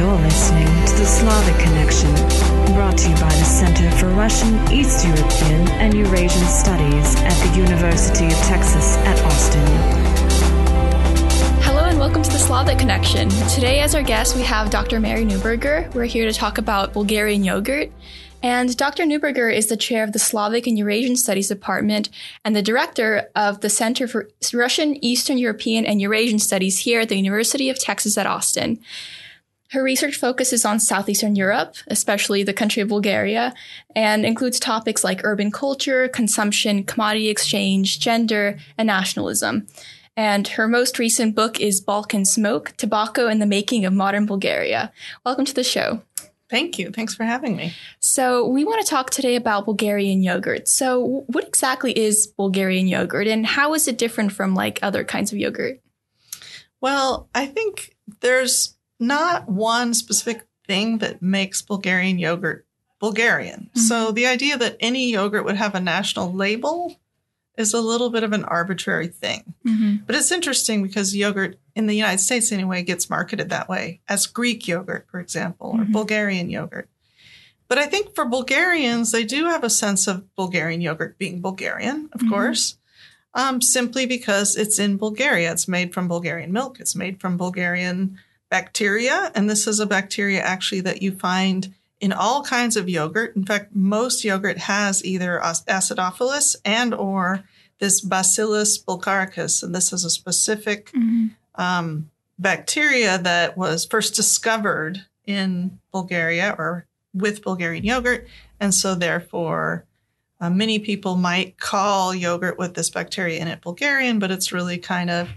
You're listening to the Slavic Connexion, brought to you by the Center for Russian, East European, and Eurasian Studies at the University of Texas at Austin. Hello and welcome to the Slavic Connexion. Today, as our guest, we have Dr. Mary Neuburger. We're here to talk about Bulgarian yogurt. And Dr. Neuburger is the chair of the Slavic and Eurasian Studies Department and the director of the Center for Russian, Eastern European, and Eurasian Studies here at the University of Texas at Austin. Her research focuses on Southeastern Europe, especially the country of Bulgaria, and includes topics like urban culture, consumption, commodity exchange, gender, and nationalism. And her most recent book is Balkan Smoke Tobacco and the Making of Modern Bulgaria. Welcome to the show. Thank you. Thanks for having me. So, we want to talk today about Bulgarian yogurt. So, what exactly is Bulgarian yogurt and how is it different from like other kinds of yogurt? Well, I think there's not one specific thing that makes Bulgarian yogurt Bulgarian. Mm-hmm. So, the idea that any yogurt would have a national label is a little bit of an arbitrary thing. Mm-hmm. But it's interesting because yogurt in the United States, anyway, gets marketed that way as Greek yogurt, for example, or mm-hmm. Bulgarian yogurt. But I think for Bulgarians, they do have a sense of Bulgarian yogurt being Bulgarian, of mm-hmm. course, um, simply because it's in Bulgaria. It's made from Bulgarian milk, it's made from Bulgarian bacteria. And this is a bacteria actually that you find in all kinds of yogurt. In fact, most yogurt has either acidophilus and or this Bacillus bulgaricus, and this is a specific mm-hmm. um, bacteria that was first discovered in Bulgaria or with Bulgarian yogurt, and so therefore. Uh, many people might call yogurt with this bacteria in it Bulgarian, but it's really kind of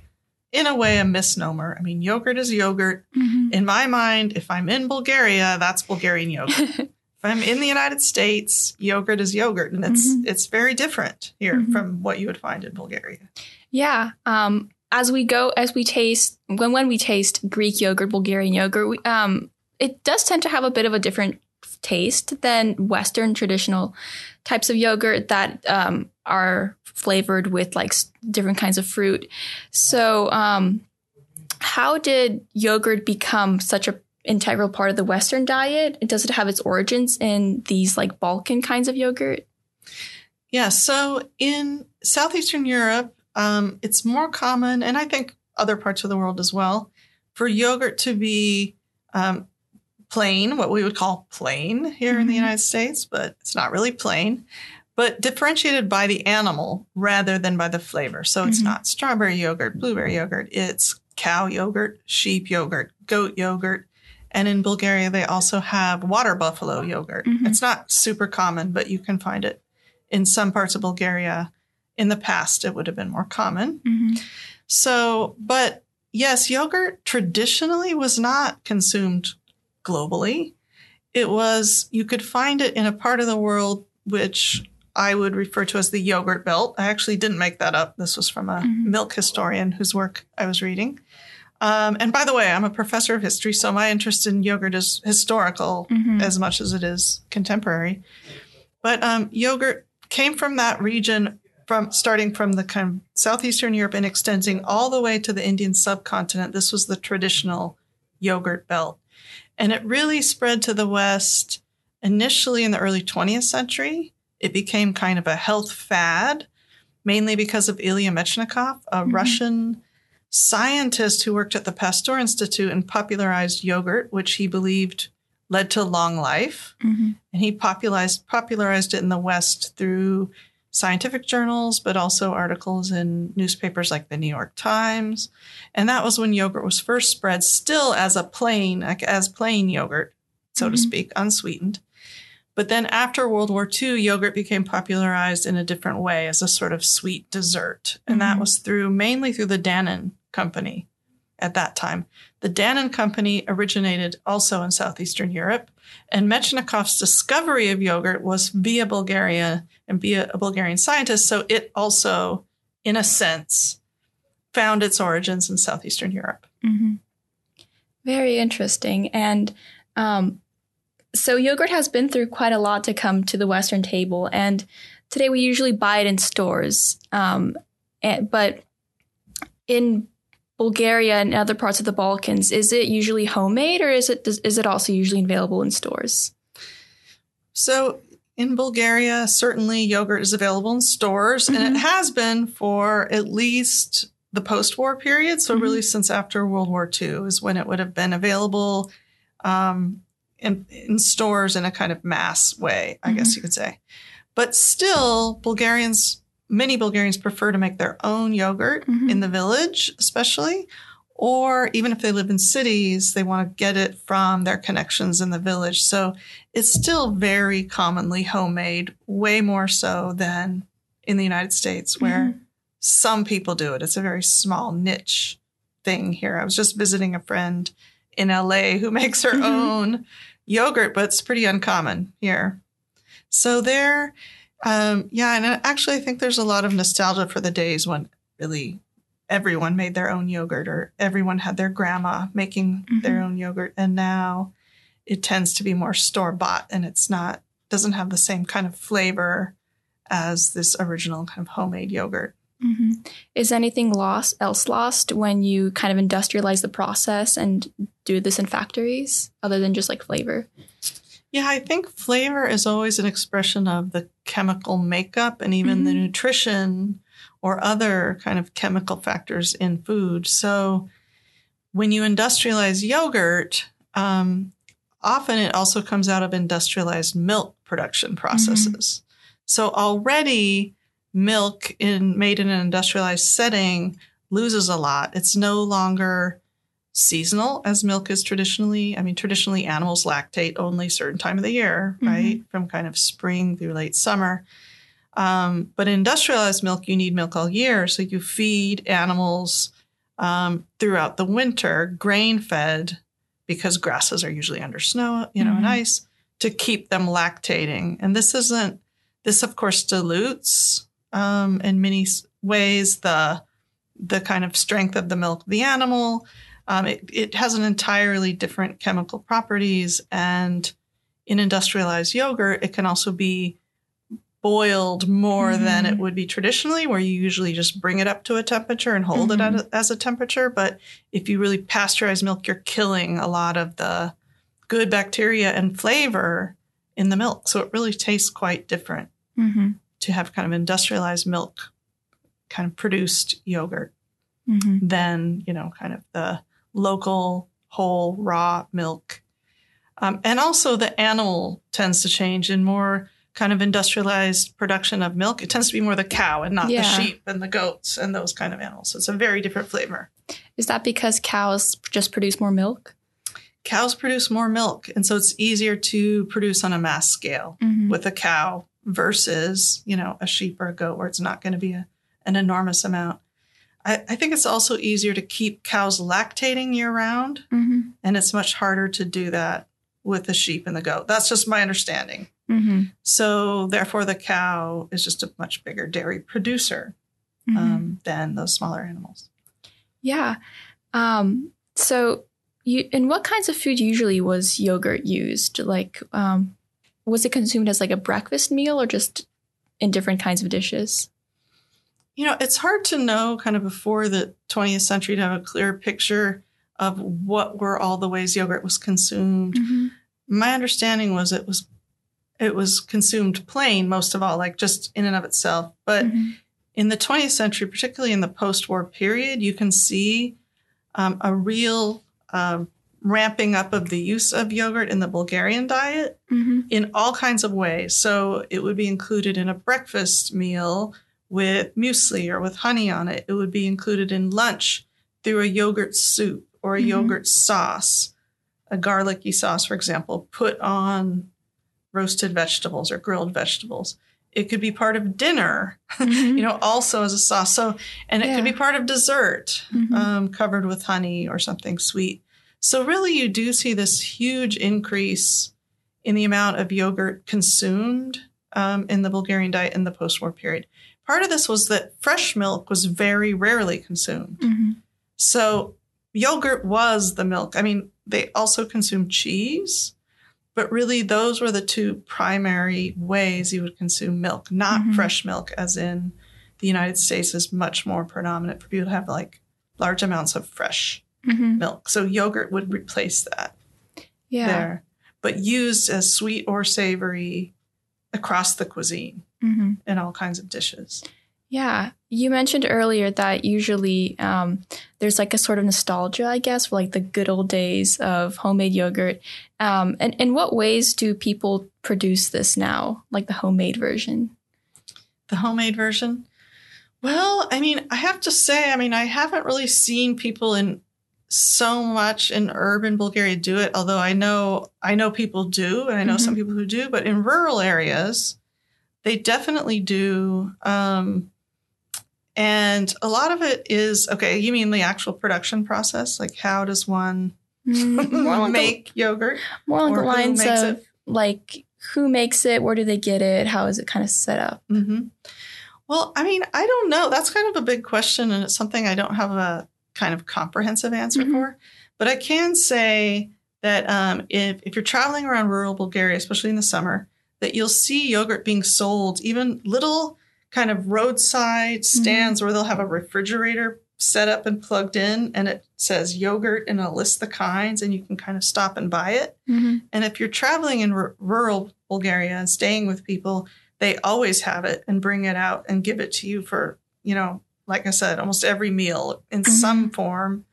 in a way a misnomer. I mean, yogurt is yogurt. Mm-hmm. In my mind, if I'm in Bulgaria, that's Bulgarian yogurt. if I'm in the United States, yogurt is yogurt, and it's mm-hmm. it's very different here mm-hmm. from what you would find in Bulgaria. Yeah. Um, as we go, as we taste, when when we taste Greek yogurt, Bulgarian yogurt, we, um, it does tend to have a bit of a different taste than Western traditional types of yogurt that um, are flavored with like different kinds of fruit. So, um, how did yogurt become such a integral part of the Western diet? Does it have its origins in these like Balkan kinds of yogurt? Yeah. So in Southeastern Europe, um, it's more common, and I think other parts of the world as well, for yogurt to be um, plain, what we would call plain here mm-hmm. in the mm-hmm. United States, but it's not really plain but differentiated by the animal rather than by the flavor. So it's mm-hmm. not strawberry yogurt, blueberry yogurt, it's cow yogurt, sheep yogurt, goat yogurt. And in Bulgaria, they also have water buffalo yogurt. Mm-hmm. It's not super common, but you can find it in some parts of Bulgaria. In the past, it would have been more common. Mm-hmm. So, but yes, yogurt traditionally was not consumed globally. It was, you could find it in a part of the world which I would refer to as the yogurt belt. I actually didn't make that up. This was from a mm-hmm. milk historian whose work I was reading. Um, and by the way, I'm a professor of history, so my interest in yogurt is historical mm-hmm. as much as it is contemporary. But um, yogurt came from that region, from starting from the kind of southeastern Europe and extending all the way to the Indian subcontinent. This was the traditional yogurt belt, and it really spread to the west initially in the early 20th century it became kind of a health fad, mainly because of Ilya Mechnikov, a mm-hmm. Russian scientist who worked at the Pasteur Institute and popularized yogurt, which he believed led to long life. Mm-hmm. And he popularized popularized it in the West through scientific journals, but also articles in newspapers like the New York Times. And that was when yogurt was first spread, still as a plain, like as plain yogurt, so mm-hmm. to speak, unsweetened. But then after World War II, yogurt became popularized in a different way as a sort of sweet dessert. And mm-hmm. that was through mainly through the Dannon Company at that time. The Dannon Company originated also in Southeastern Europe. And Metchnikoff's discovery of yogurt was via Bulgaria and via a Bulgarian scientist. So it also, in a sense, found its origins in Southeastern Europe. Mm-hmm. Very interesting. And um, so yogurt has been through quite a lot to come to the Western table, and today we usually buy it in stores. Um, and, but in Bulgaria and other parts of the Balkans, is it usually homemade or is it is it also usually available in stores? So in Bulgaria, certainly yogurt is available in stores, mm-hmm. and it mm-hmm. has been for at least the post-war period. So mm-hmm. really, since after World War II is when it would have been available um, in, in, stores in a kind of mass way, I mm-hmm. guess you could say. But still, Bulgarians many Bulgarians prefer to make their own yogurt mm-hmm. in the village, especially. Or even if they live in cities, they want to get it from their connections in the village. So it's still very commonly homemade, way more so than in the United States, where mm-hmm. some people do it. It's a very small niche thing here. I was just visiting a friend in LA who makes her mm-hmm. own yogurt, but it's pretty uncommon here. So there, um, yeah, and actually, I think there's a lot of nostalgia for the days when really everyone made their own yogurt or everyone had their grandma making mm-hmm. their own yogurt. And now it tends to be more store bought and it's not, doesn't have the same kind of flavor as this original kind of homemade yogurt. Mm-hmm. Is anything lost else lost when you kind of industrialize the process and do this in factories other than just like flavor? Yeah, I think flavor is always an expression of the chemical makeup and even mm-hmm. the nutrition or other kind of chemical factors in food. So when you industrialize yogurt, um, often it also comes out of industrialized milk production processes. Mm-hmm. So already milk in made in an industrialized setting loses a lot. It's no longer seasonal as milk is traditionally. I mean, traditionally animals lactate only certain time of the year, mm-hmm. right? From kind of spring through late summer. Um, but industrialized milk, you need milk all year. So you feed animals um, throughout the winter, grain fed, because grasses are usually under snow, you know, mm-hmm. and ice to keep them lactating. And this isn't, this of course dilutes um, in many ways the, the kind of strength of the milk of the animal. Um, it, it has an entirely different chemical properties. And in industrialized yogurt, it can also be boiled more mm-hmm. than it would be traditionally, where you usually just bring it up to a temperature and hold mm-hmm. it a, as a temperature. But if you really pasteurize milk, you're killing a lot of the good bacteria and flavor in the milk. So it really tastes quite different mm-hmm. To have kind of industrialized milk, kind of produced yogurt, mm-hmm. than, you know, kind of the local whole raw milk. Um, and also the animal tends to change in more kind of industrialized production of milk. It tends to be more the cow and not yeah. the sheep and the goats and those kind of animals. So it's a very different flavor. Is that because cows just produce more milk? Cows produce more milk. And so it's easier to produce on a mass scale mm-hmm. with a cow versus, you know, a sheep or a goat where it's not going to be a, an enormous amount. I, I, think it's also easier to keep cows lactating year round, mm-hmm. and it's much harder to do that with the sheep and the goat. That's just my understanding. Mm-hmm. So, therefore, the cow is just a much bigger dairy producer mm-hmm. um, than those smaller animals. Yeah. Um, so, you, in what kinds of food usually was yogurt used? Like, um, was it consumed as like a breakfast meal or just in different kinds of dishes? You know, it's hard to know kind of before the 20th century to have a clear picture of what were all the ways yogurt was consumed. Mm-hmm. My understanding was it was it was consumed plain most of all, like just in and of itself. But mm-hmm. in the 20th century, particularly in the post-war period, you can see um, a real uh, ramping up of the use of yogurt in the Bulgarian diet mm-hmm. in all kinds of ways. So it would be included in a breakfast meal with muesli or with honey on it. It would be included in lunch through a yogurt soup or a mm-hmm. yogurt sauce, a garlicky sauce, for example, put on roasted vegetables or grilled vegetables. It could be part of dinner, mm-hmm. you know, also as a sauce. So, and it yeah. could be part of dessert, mm-hmm. um, covered with honey or something sweet. So, really, you do see this huge increase in the amount of yogurt consumed um, in the Bulgarian diet in the post war period. Part of this was that fresh milk was very rarely consumed. Mm-hmm. So yogurt was the milk. I mean, they also consumed cheese, but really those were the two primary ways you would consume milk, not mm-hmm. fresh milk, as in the United States is much more predominant for people to have like large amounts of fresh hmm milk. So yogurt would replace that Yeah. there, but used as sweet or savory across the cuisine hmm in all kinds of dishes. Yeah. You mentioned earlier that usually um, there's like a sort of nostalgia, I guess, for like the good old days of homemade yogurt. Um, and in what ways do people produce this now, like the homemade version? The homemade version. Well, I mean, I have to say, I mean, I haven't really seen people in so much in urban Bulgaria do it, although I know I know people do, and I know some people who do, but in rural areas, they definitely do. Um, and a lot of it is okay, you mean the actual production process? Like how does one Mm, make yogurt? more like the lines of it? like who makes it, where do they get it, how is it kind of set up? Mm-hmm. Well, I mean, I don't know. That's kind of a big question, and it's something I don't have a kind of comprehensive answer Mhm. for. But I can say that um, if if you're traveling around rural Bulgaria, especially in the summer, that you'll see yogurt being sold, even little kind of roadside stands where they'll have a refrigerator set up and plugged in, and it says yogurt, and it'll list the kinds, and you can kind of stop and buy it. Mm-hmm. And if you're traveling in r- rural Bulgaria and staying with people, they always have it and bring it out and give it to you for, you know, like I said, almost every meal in Mhm. some form.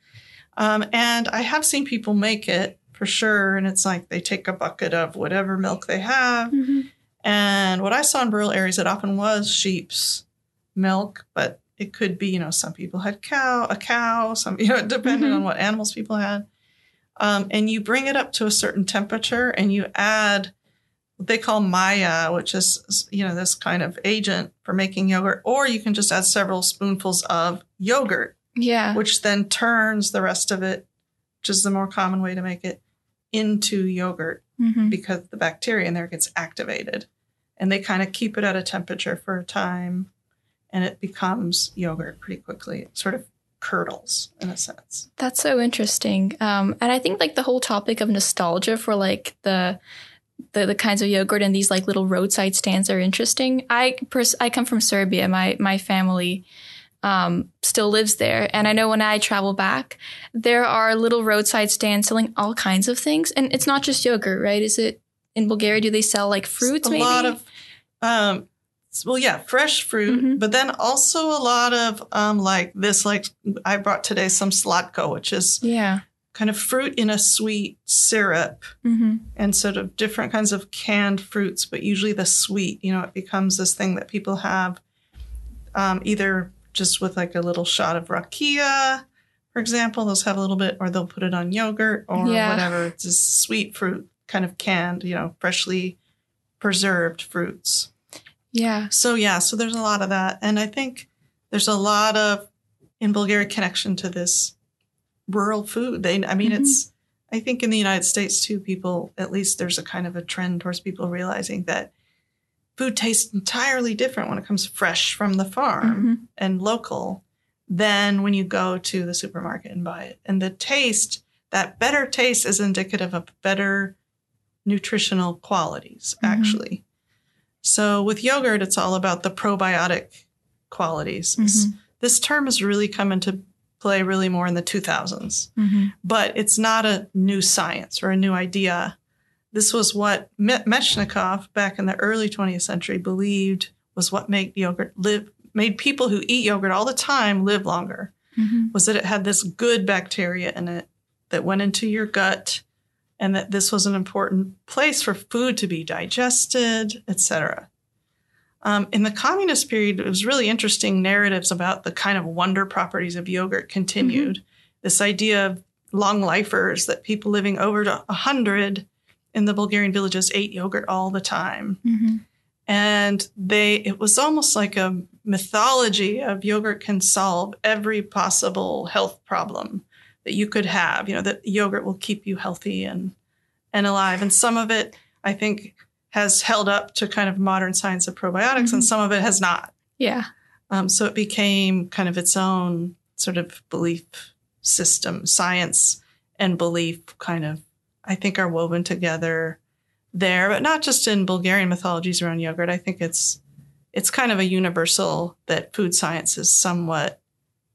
Um, and I have seen people make it for sure. And it's like they take a bucket of whatever milk they have. Mm-hmm. And what I saw in rural areas, it often was sheep's milk, but it could be, you know, some people had cow, a cow, some, you know, depending Mhm. on what animals people had. Um, and you bring it up to a certain temperature and you add they call maya, which is, you know, this kind of agent for making yogurt, or you can just add several spoonfuls of yogurt, Yeah. which then turns the rest of it, which is the more common way to make it, into yogurt Mm-hmm. because the bacteria in there gets activated and they kind of keep it at a temperature for a time and it becomes yogurt pretty quickly. It sort of curdles in a sense. That's so interesting. Um, and I think like the whole topic of nostalgia for like the the, the kinds of yogurt and these like little roadside stands are interesting. I pers- I come from Serbia. My my family um, still lives there, and I know when I travel back, there are little roadside stands selling all kinds of things, and it's not just yogurt, right? Is it in Bulgaria? Do they sell like fruits? a maybe lot of, um, well, yeah, fresh fruit, Mhm. but then also a lot of um, like this, like I brought today some slatko, which is yeah. Kind of fruit in a sweet syrup. hmm and sort of different kinds of canned fruits, but usually the sweet, you know, it becomes this thing that people have um, either just with like a little shot of rakia, for example, those have a little bit, or they'll put it on yogurt or Yeah. whatever. It's just sweet fruit, kind of canned, you know, freshly preserved fruits. Yeah. So yeah, so there's a lot of that, and I think there's a lot of in Bulgaria connection to this rural food. They, I mean, Mhm. it's. I think in the United States too, people at least there's a kind of a trend towards people realizing that food tastes entirely different when it comes fresh from the farm hmm and local than when you go to the supermarket and buy it. And the taste, that better taste, is indicative of better nutritional qualities, Mhm. actually. So with yogurt, it's all about the probiotic qualities. Mhm. this term has really come into play really more in the 2000s, hmm but it's not a new science or a new idea. This was what Me- back in the early 20th century believed was what made yogurt live, made people who eat yogurt all the time live longer hmm was that it had this good bacteria in it that went into your gut and that this was an important place for food to be digested, etc. Um, in the communist period, it was really interesting narratives about the kind of wonder properties of yogurt continued. This idea of long lifers, that people living over to 100 in the Bulgarian villages ate yogurt all the time. Hmm and they it was almost like a mythology of yogurt can solve every possible health problem that you could have you know that yogurt will keep you healthy and and alive. And some of it i think has held up to kind of modern science of probiotics and Mhm. some of it has not Yeah. um, so it became kind of its own sort of belief system science and belief kind of i think are woven together there but not just in bulgarian mythologies around yogurt i think it's it's kind of a universal that food science is somewhat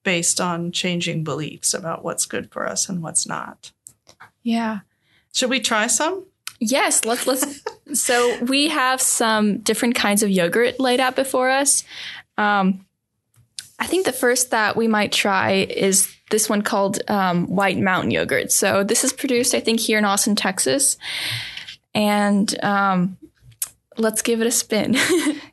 based on changing beliefs about what's good for us and what's not. Yeah. Should we try some? Yes, let's let's. so we have some different kinds of yogurt laid out before us. Um, I think the first that we might try is this one called um, White Mountain Yogurt. So this is produced, I think, here in Austin, Texas, and um, let's give it a spin.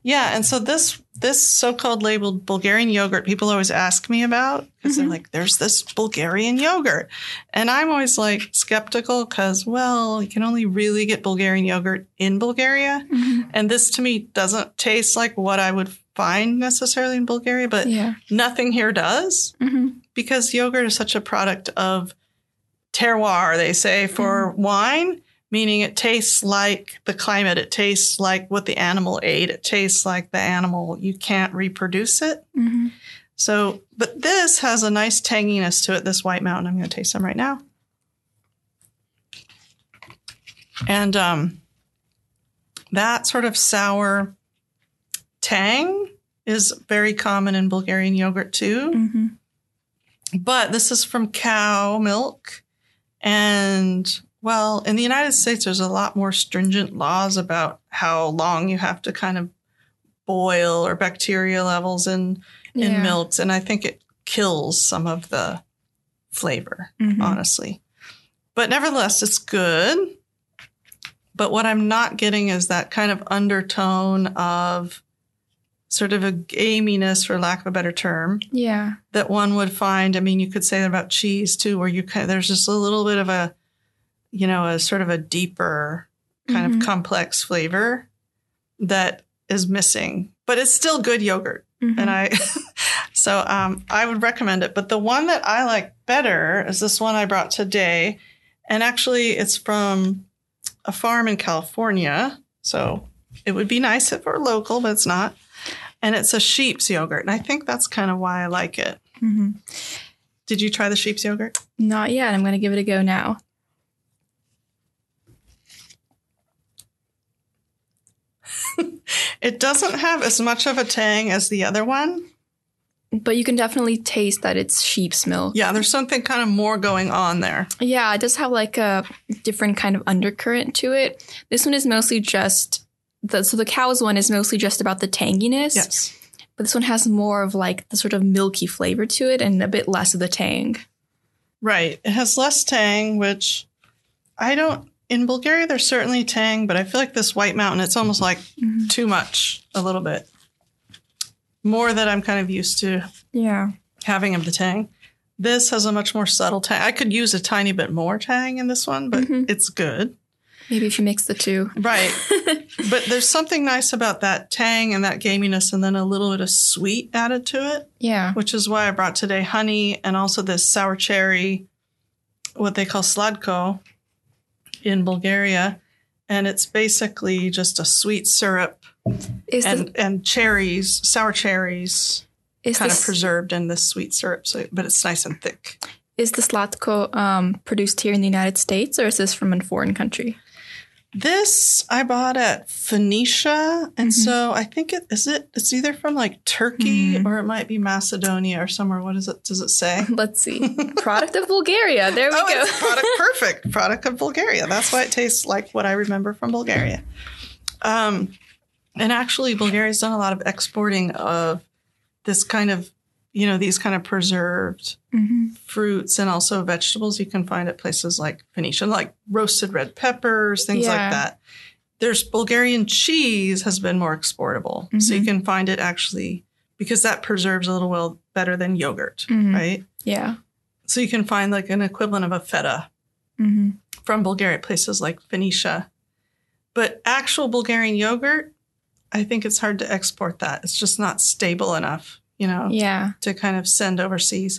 Yeah, and so this this so-called labeled Bulgarian yogurt, people always ask me about because they're mm-hmm. like, "There's this Bulgarian yogurt," and I'm always like skeptical because, well, you can only really get Bulgarian yogurt in Bulgaria, mm-hmm. and this to me doesn't taste like what I would find necessarily in Bulgaria, but yeah. nothing here does. Hmm because yogurt is such a product of terroir, they say, for mm-hmm. wine, meaning it tastes like the climate, it tastes like what the animal ate, it tastes like the animal. You can't reproduce it. hmm So, but this has a nice tanginess to it, this White Mountain. I'm going to taste some right now. And um, that sort of sour tang is very common in Bulgarian yogurt too hmm but this is from cow milk. And well, in the United States, there's a lot more stringent laws about how long you have to kind of boil or bacteria levels in, in Yeah. milks. And I think it kills some of the flavor, Mhm. honestly. But nevertheless, it's good. But what I'm not getting is that kind of undertone of sort of a gaminess, for lack of a better term Yeah. that one would find. I mean, you could say that about cheese too, where you kind there's just a little bit of a, you know, a sort of a deeper kind Mhm. of complex flavor that is missing, but it's still good yogurt. Mhm. And I, so um, I would recommend it. But the one that I like better is this one I brought today, and actually it's from a farm in California. So it would be nice if it were local, but it's not. And it's a sheep's yogurt, and I think that's kind of why I like it. Mm-hmm. Did you try the sheep's yogurt? Not yet. I'm going to give it a go now. It doesn't have as much of a tang as the other one. But you can definitely taste that it's sheep's milk. Yeah, there's something kind of more going on there. Yeah, it does have like a different kind of undercurrent to it. This one is mostly just the so the cow's one is mostly just about the tanginess. Yes. But this one has more of like the sort of milky flavor to it and a bit less of the tang. Right. It has less tang, which I don't. In Bulgaria, there's certainly tang, but I feel like this White Mountain, it's almost like too much, a little bit. More that I'm kind of used to Yeah. having of the tang. This has a much more subtle tang. I could use a tiny bit more tang in this one, but Mhm. it's good. Maybe if you mix the two. Right. but there's something nice about that tang and that gaminess, and then a little bit of sweet added to it, Yeah. which is why I brought today honey and also this sour cherry, what they call sladko in Bulgaria. And it's basically just a sweet syrup Is and, the, and cherries, sour cherries, is kind this, of preserved in this sweet syrup. So, but it's nice and thick. is the slatko um, produced here in the United States or is this from a foreign country? This I bought at Phoenicia, and Mhm. so I think it is it. It's either from like Turkey Mhm. or it might be Macedonia or somewhere. What is it? Does it say? Let's see. Product of Bulgaria. There we oh, go. it's product perfect. Product of Bulgaria. That's why it tastes like what I remember from Bulgaria. Um, and actually, Bulgaria's done a lot of exporting of this kind of, you know, these kind of preserved Mhm. fruits and also vegetables you can find at places like Phoenicia, like roasted red peppers, things Yeah. like that. There's Bulgarian cheese has been more exportable. So you Mhm. can find it actually because that preserves a little well better than yogurt, Mhm. right? Yeah. So you can find like an equivalent of a feta hmm from Bulgaria places like Phoenicia. But actual Bulgarian yogurt, I think it's hard to export that. It's just not stable enough, you know, Yeah. to kind of send overseas.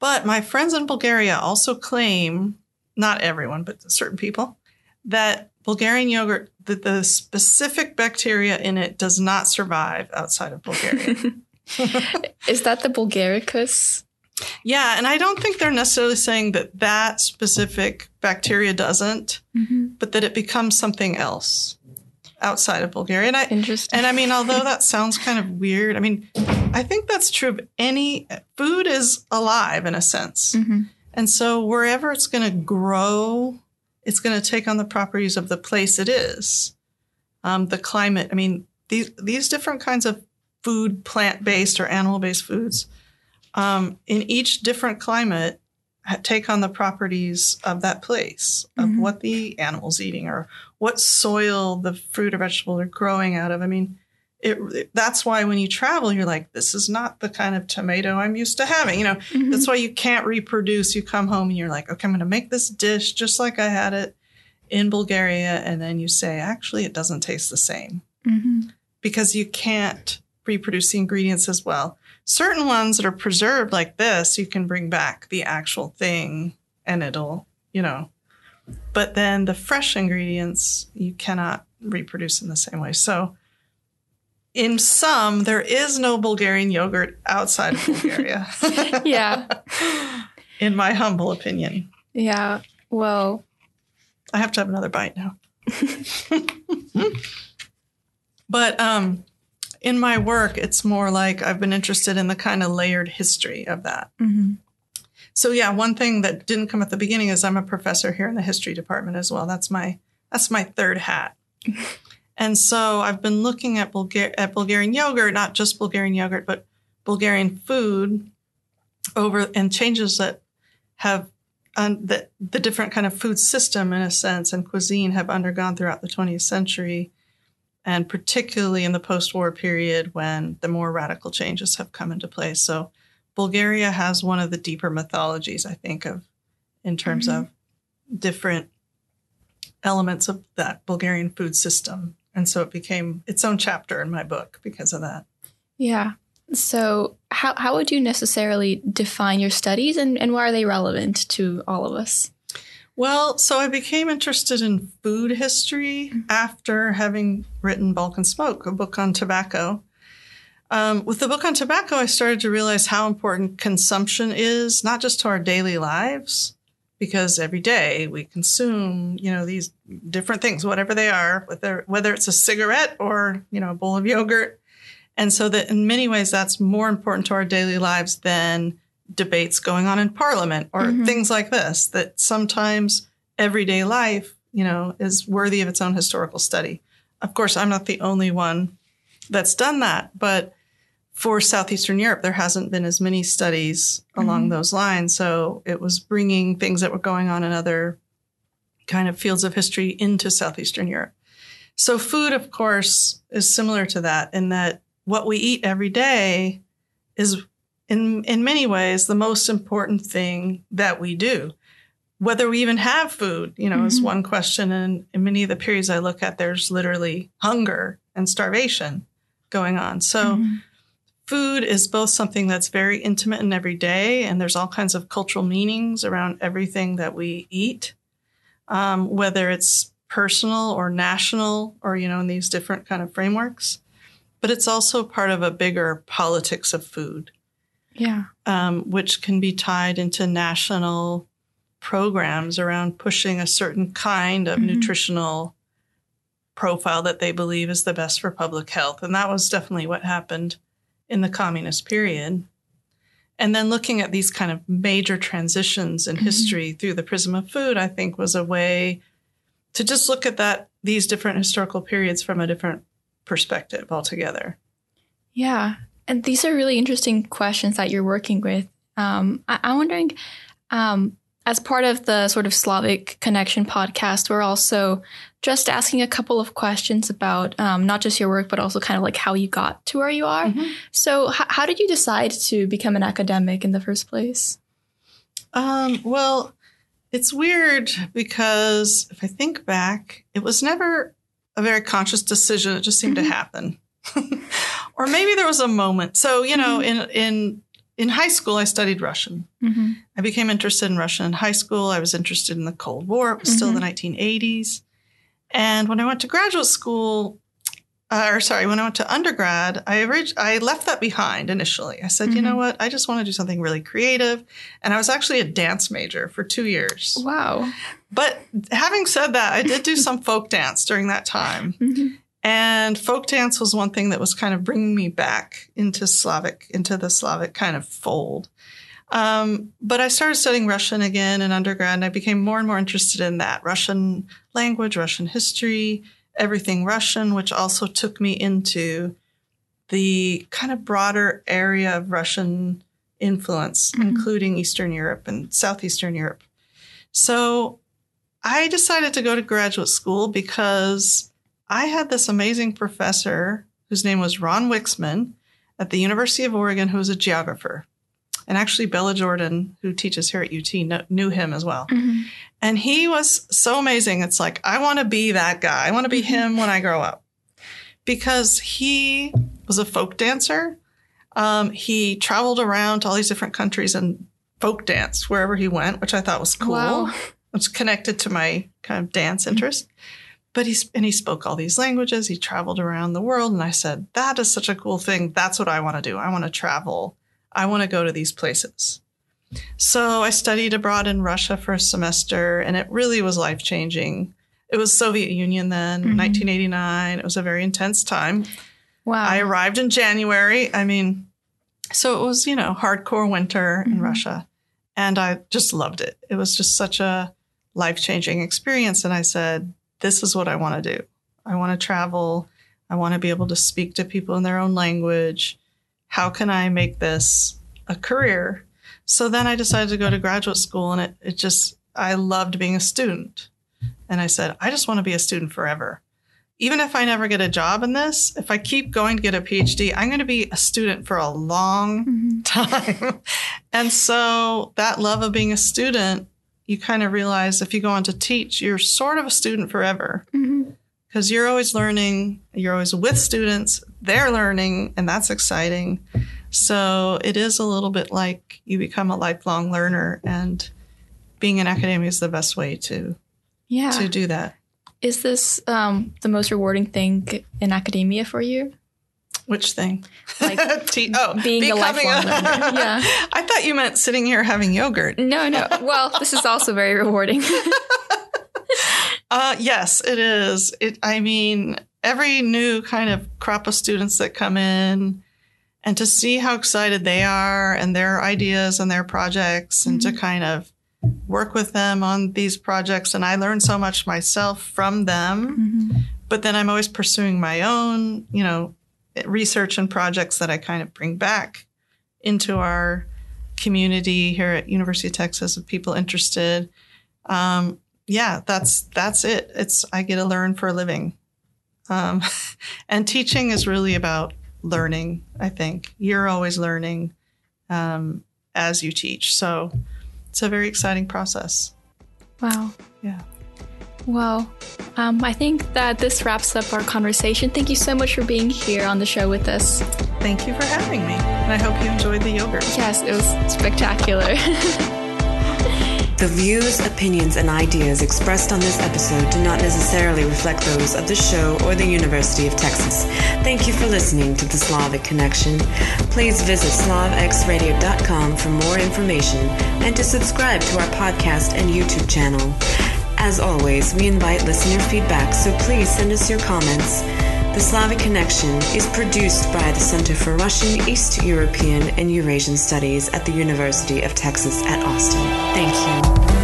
But my friends in Bulgaria also claim, not everyone, but certain people, that Bulgarian yogurt, that the specific bacteria in it does not survive outside of Bulgaria. Is that the Bulgaricus? yeah, and I don't think they're necessarily saying that that specific bacteria doesn't, Mm-hmm. but that it becomes something else outside of Bulgaria. And I, Interesting. and I mean, although that sounds kind of weird, I mean, I think that's true of any food is alive in a sense. Mhm. And so wherever it's going to grow, it's going to take on the properties of the place it is. Um, the climate, I mean, these, these different kinds of food, plant based or animal based foods, um, in each different climate, take on the properties of that place, of Mhm. what the animal's eating or what soil the fruit or vegetable are growing out of. I mean, it, that's why when you travel, you're like, this is not the kind of tomato I'm used to having. You know, Mhm. that's why you can't reproduce. You come home and you're like, okay, I'm going to make this dish just like I had it in Bulgaria. And then you say, actually, it doesn't taste the same Mhm. because you can't reproduce the ingredients as well. Certain ones that are preserved like this, you can bring back the actual thing and it'll, you know, but then the fresh ingredients you cannot reproduce in the same way. So, in some, there is no Bulgarian yogurt outside of Bulgaria. Yeah. In my humble opinion. Yeah. Well, I have to have another bite now. but um, in my work, it's more like I've been interested in the kind of layered history of that. mhm. So yeah, one thing that didn't come at the beginning is I'm a professor here in the history department as well. That's my that's my third hat. and so I've been looking at Bulgar- at Bulgarian yogurt, not just Bulgarian yogurt, but Bulgarian food over and changes that have um, that the different kind of food system in a sense and cuisine have undergone throughout the 20th century and particularly in the post-war period when the more radical changes have come into place. So Bulgaria has one of the deeper mythologies, I think, of in terms Mhm. of different elements of that Bulgarian food system. And so it became its own chapter in my book because of that. yeah. So, how how would you necessarily define your studies, and and why are they relevant to all of us? Well, so I became interested in food history after having written Balkan Smoke, a book on tobacco. Um, with the book on tobacco, I started to realize how important consumption is, not just to our daily lives, because every day we consume, you know, these different things, whatever they are, whether whether it's a cigarette or you know a bowl of yogurt, and so that in many ways that's more important to our daily lives than debates going on in parliament or Mhm. things like this. That sometimes everyday life, you know, is worthy of its own historical study. Of course, I'm not the only one that's done that, but for Southeastern Europe, there hasn't been as many studies along Mhm. those lines. So it was bringing things that were going on in other kind of fields of history into Southeastern Europe. So food, of course, is similar to that in that what we eat every day is in in many ways the most important thing that we do. Whether we even have food, you know, is Mhm. one question. And in many of the periods I look at, there's literally hunger and starvation going on. So Mhm. food is both something that's very intimate and everyday, and there's all kinds of cultural meanings around everything that we eat, um, whether it's personal or national or you know in these different kind of frameworks. But it's also part of a bigger politics of food, yeah. um, which can be tied into national programs around pushing a certain kind of Mhm. nutritional profile that they believe is the best for public health. And that was definitely what happened in the communist period. And then looking at these kind of major transitions in Mhm. history through the prism of food, I think was a way to just look at that these different historical periods from a different perspective altogether. Yeah. And these are really interesting questions that you're working with. Um, I- I'm wondering, um, as part of the sort of Slavic Connexion podcast, we're also just asking a couple of questions about um, not just your work, but also kind of like how you got to where you are. So, h- how did you decide to become an academic in the first place? Um, well, it's weird because if I think back, it was never a very conscious decision. It just seemed Mhm. to happen. or maybe there was a moment. So, you know, in in in high school I studied Russian. Mm-hmm. I became interested in Russian in high school. I was interested in the Cold War. It was still the 1980s. And when I went to graduate school, uh, or sorry, when I went to undergrad, I, orig- I left that behind initially. I said, you know what? I just want to do something really creative. And I was actually a dance major for two years. Wow. But having said that, I did do some folk dance during that time. Mhm. And folk dance was one thing that was kind of bringing me back into Slavic, into the Slavic kind of fold. Um, but I started studying Russian again in undergrad, and I became more and more interested in that Russian language, Russian history, everything Russian, which also took me into the kind of broader area of Russian influence, mm-hmm. including Eastern Europe and Southeastern Europe. So I decided to go to graduate school because I had this amazing professor whose name was Ron Wixman at the University of Oregon, who was a geographer. And actually, Bella Jordan, who teaches here at UT, knew him as well. Mm-hmm. And he was so amazing. It's like, I want to be that guy. I want to be mm-hmm. him when I grow up because he was a folk dancer. Um, he traveled around to all these different countries and folk danced wherever he went, which I thought was cool. Wow. It's connected to my kind of dance interest. But he's and he spoke all these languages. He traveled around the world, and I said, "That is such a cool thing. That's what I want to do. I want to travel. I want to go to these places." So I studied abroad in Russia for a semester, and it really was life changing. It was Soviet Union then, mm-hmm. 1989. It was a very intense time. Wow. I arrived in January. I mean, so it was, you know, hardcore winter mm-hmm. in Russia. And I just loved it. It was just such a life changing experience. And I said, this is what I want to do. I want to travel. I want to be able to speak to people in their own language. How can I make this a career? So then I decided to go to graduate school and it, it just, I loved being a student. And I said, I just want to be a student forever. Even if I never get a job in this, if I keep going to get a PhD, I'm going to be a student for a long mm-hmm. time. and so that love of being a student, you kind of realize if you go on to teach, you're sort of a student forever. Because mm-hmm. you're always learning, you're always with students, they're learning, and that's exciting. So it is a little bit like you become a lifelong learner, and being in academia is the best way to yeah. to do that. Is this um, the most rewarding thing in academia for you? Which thing? Like T- oh, being a lifelong a- learner. Yeah. I thought you meant sitting here having yogurt. No, no. Well, this is also very rewarding. uh, yes, it is. It. I mean, every new kind of crop of students that come in, and to see how excited they are and their ideas and their projects, and mm-hmm. to kind of work with them on these projects and I learn so much myself from them. Mm-hmm. But then I'm always pursuing my own, you know, research and projects that I kind of bring back into our community here at University of Texas of people interested. Um, yeah, that's that's it. It's I get to learn for a living, um, and teaching is really about learning. I think you're always learning um, as you teach. So it's a very exciting process. Wow. Yeah. Well, um, I think that this wraps up our conversation. Thank you so much for being here on the show with us. Thank you for having me. And I hope you enjoyed the yogurt. Yes, it was spectacular. The views, opinions, and ideas expressed on this episode do not necessarily reflect those of the show or the University of Texas. Thank you for listening to The Slavic Connexion. Please visit slavxradio.com for more information and to subscribe to our podcast and YouTube channel. As always, we invite listener feedback, so please send us your comments. The Slavic Connexion is produced by the Center for Russian, East European, and Eurasian Studies at the University of Texas at Austin. Thank you.